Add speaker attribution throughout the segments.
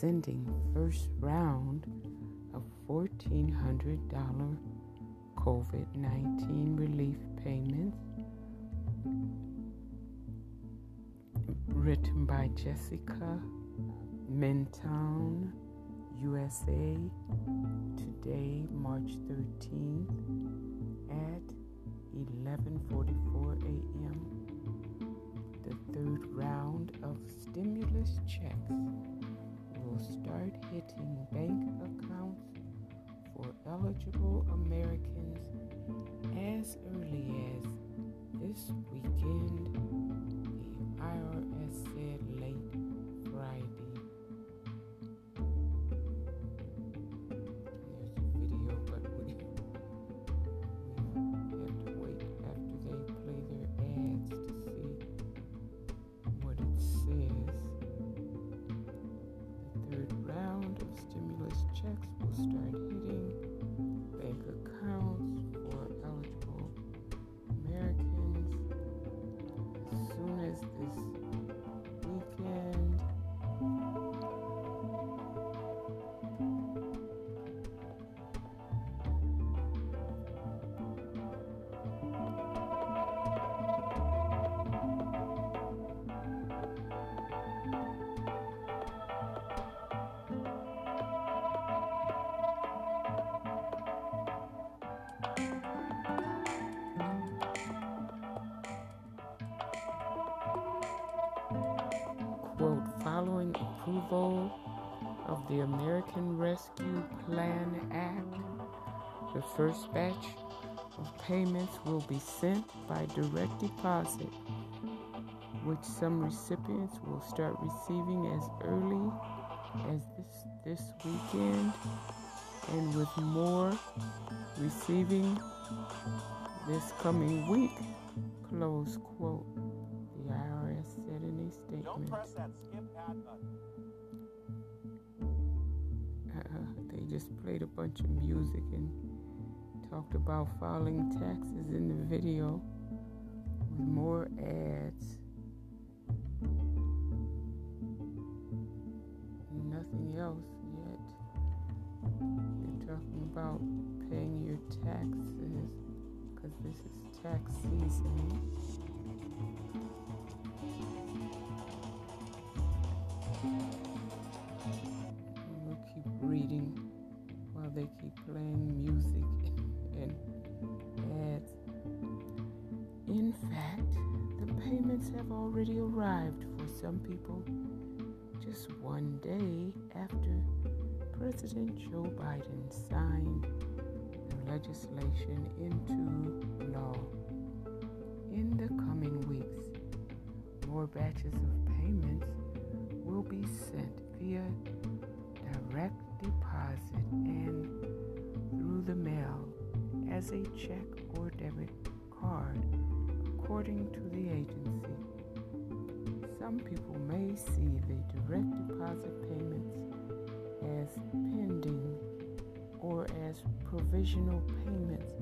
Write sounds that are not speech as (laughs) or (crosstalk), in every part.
Speaker 1: sending first round of $1,400 COVID 19 relief payments. Written by Jessica Menton, USA, today, March 13th at 11:44 a.m. The third round of stimulus checks start hitting bank accounts for eligible Americans as early as this weekend, the IRS said late approval of the American Rescue Plan Act, the first batch of payments will be sent by direct deposit, which some recipients will start receiving as early as this, this weekend, and with more receiving this coming week, close quote. The IRS said in a statement. Just played a bunch of music and talked about filing taxes in the video with more ads. Nothing else yet. They're talking about paying your taxes because this is tax season. Already arrived for some people just one day after President Joe Biden signed the legislation into law. In the coming weeks, more batches of payments will be sent via direct deposit and through the mail as a check or debit card, according to the agency. Some people may see the direct deposit payments as pending or as provisional payments.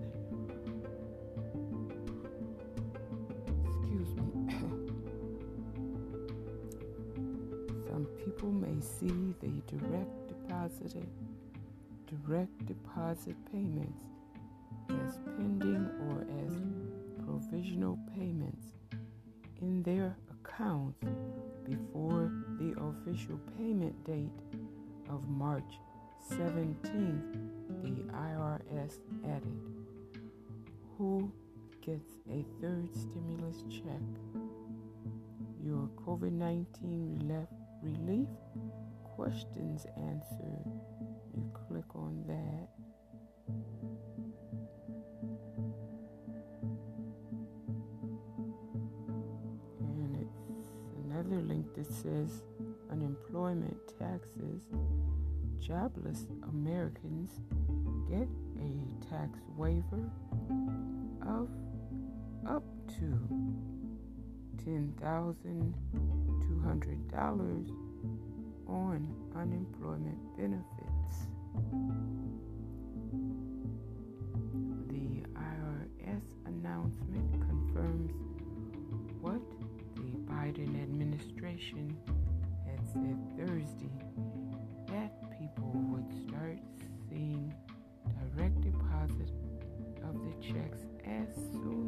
Speaker 1: Excuse me. (coughs) Some people may see the direct deposited direct deposit payments as pending official payment date of March 17th, the IRS added. Who gets a third stimulus check? Your COVID 19 relief relief questions answered. You click on that. And it's another link that says unemployment taxes. Jobless Americans get a tax waiver of up to $10,200 on unemployment benefits. The IRS announcement confirms what the Biden administration said Thursday that people would start seeing direct deposit of the checks as soon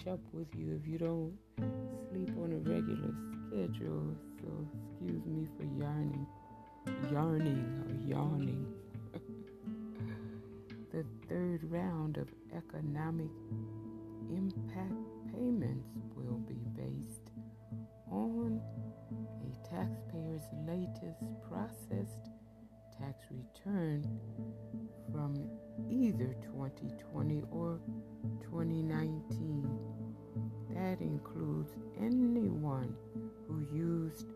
Speaker 1: catch up with you if you don't sleep on a regular schedule. So excuse me for yarning yarning or yawning. (laughs) The third round of economic impact payments will be based on a taxpayer's latest processed tax return from either 2020 or 2019. That includes anyone who used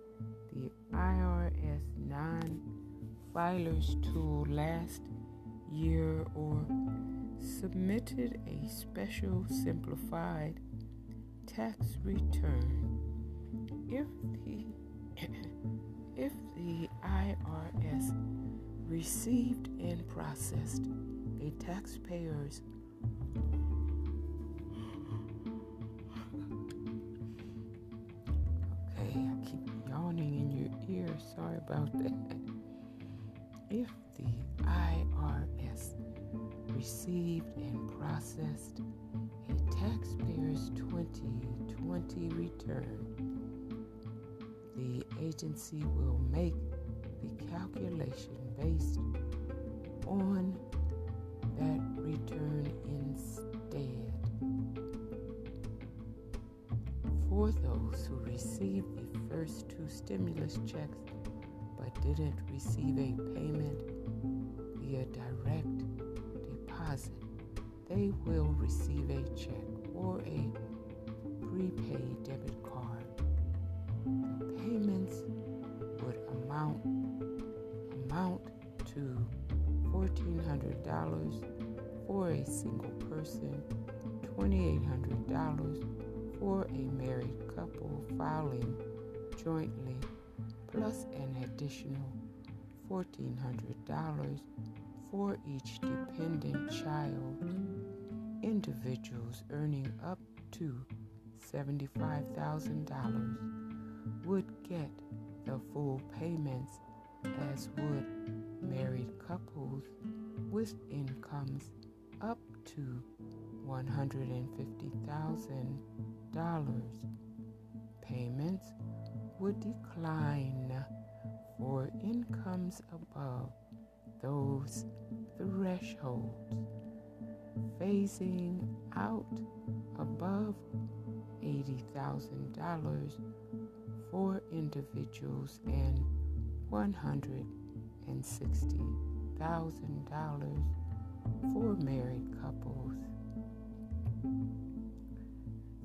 Speaker 1: the IRS non filers tool last year or submitted a special simplified tax return. If the (coughs) if the IRS received and processed a taxpayer's okay i keep yawning in your ear. Sorry about that. If the irs received and processed a taxpayer's 2020 return the agency will make the calculation based on that return instead. For those who received the first two stimulus checks but didn't receive a payment via direct deposit, they will receive a check or a prepaid debit $1,400 for a single person, $2,800 for a married couple filing jointly, plus an additional $1,400 for each dependent child. Individuals earning up to $75,000 would get the full payments as would married couples with incomes up to $150,000. Payments would decline for incomes above those thresholds, phasing out above $80,000 for individuals and $160,000 for married couples.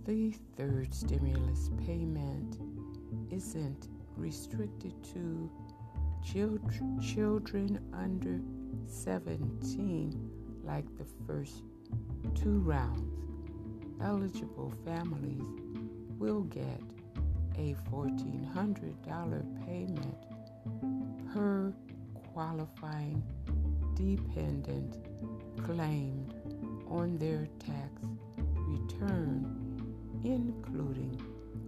Speaker 1: The third stimulus payment isn't restricted to children under 17 like the first two rounds. Eligible families will get a $1,400 payment per qualifying dependent claimed on their tax return, including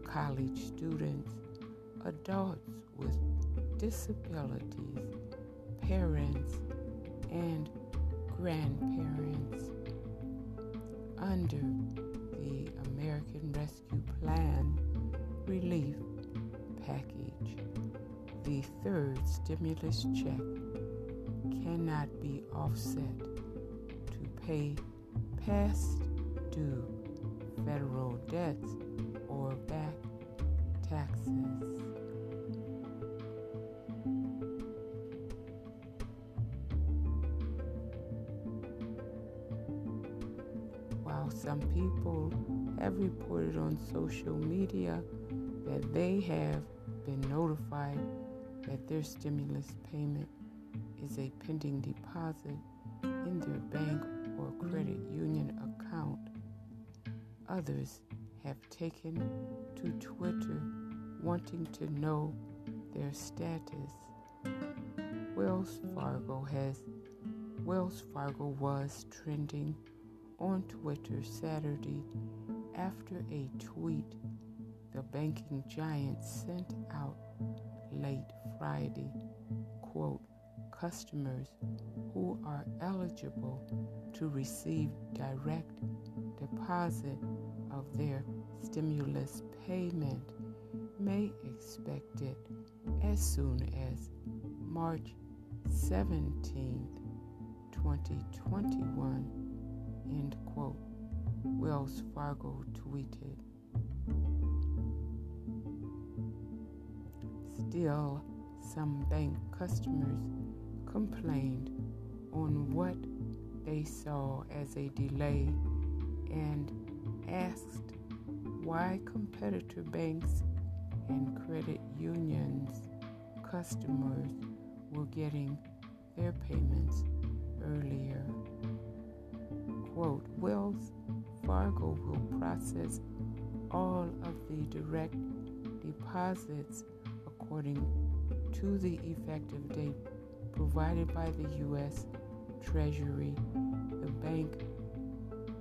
Speaker 1: college students, adults with disabilities, parents, and grandparents under the American Rescue Plan relief package. The third stimulus check cannot be offset to pay past due federal debts or back taxes. While some people have reported on social media that they have been notified that their stimulus payment is a pending deposit in their bank or credit union account. Others have taken to Twitter wanting to know their status. Wells Fargo has Wells Fargo was trending on Twitter Saturday after a tweet the banking giant sent out late Friday. Customers who are eligible to receive direct deposit of their stimulus payment may expect it as soon as March 17, 2021. End quote. Wells Fargo tweeted. Still, some bank customers complained on what they saw as a delay and asked why competitor banks and credit unions customers were getting their payments earlier. Quote, Wells Fargo will process all of the direct deposits according to the effective date provided by the U.S. Treasury. The bank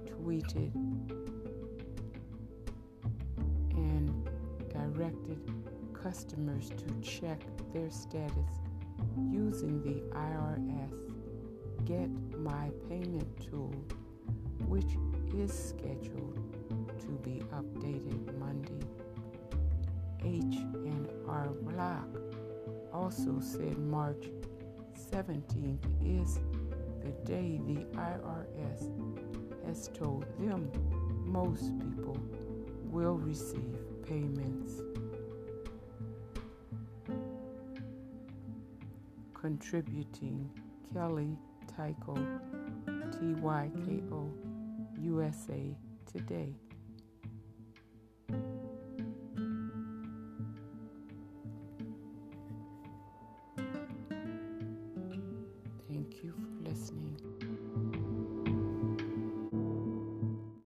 Speaker 1: tweeted and directed customers to check their status using the IRS Get My Payment tool, which is scheduled to be updated Monday. H&R Block also said March 17th is the day the IRS has told them most people will receive payments. Contributing Kelly Tyko, TYKO, USA Today. Thank you for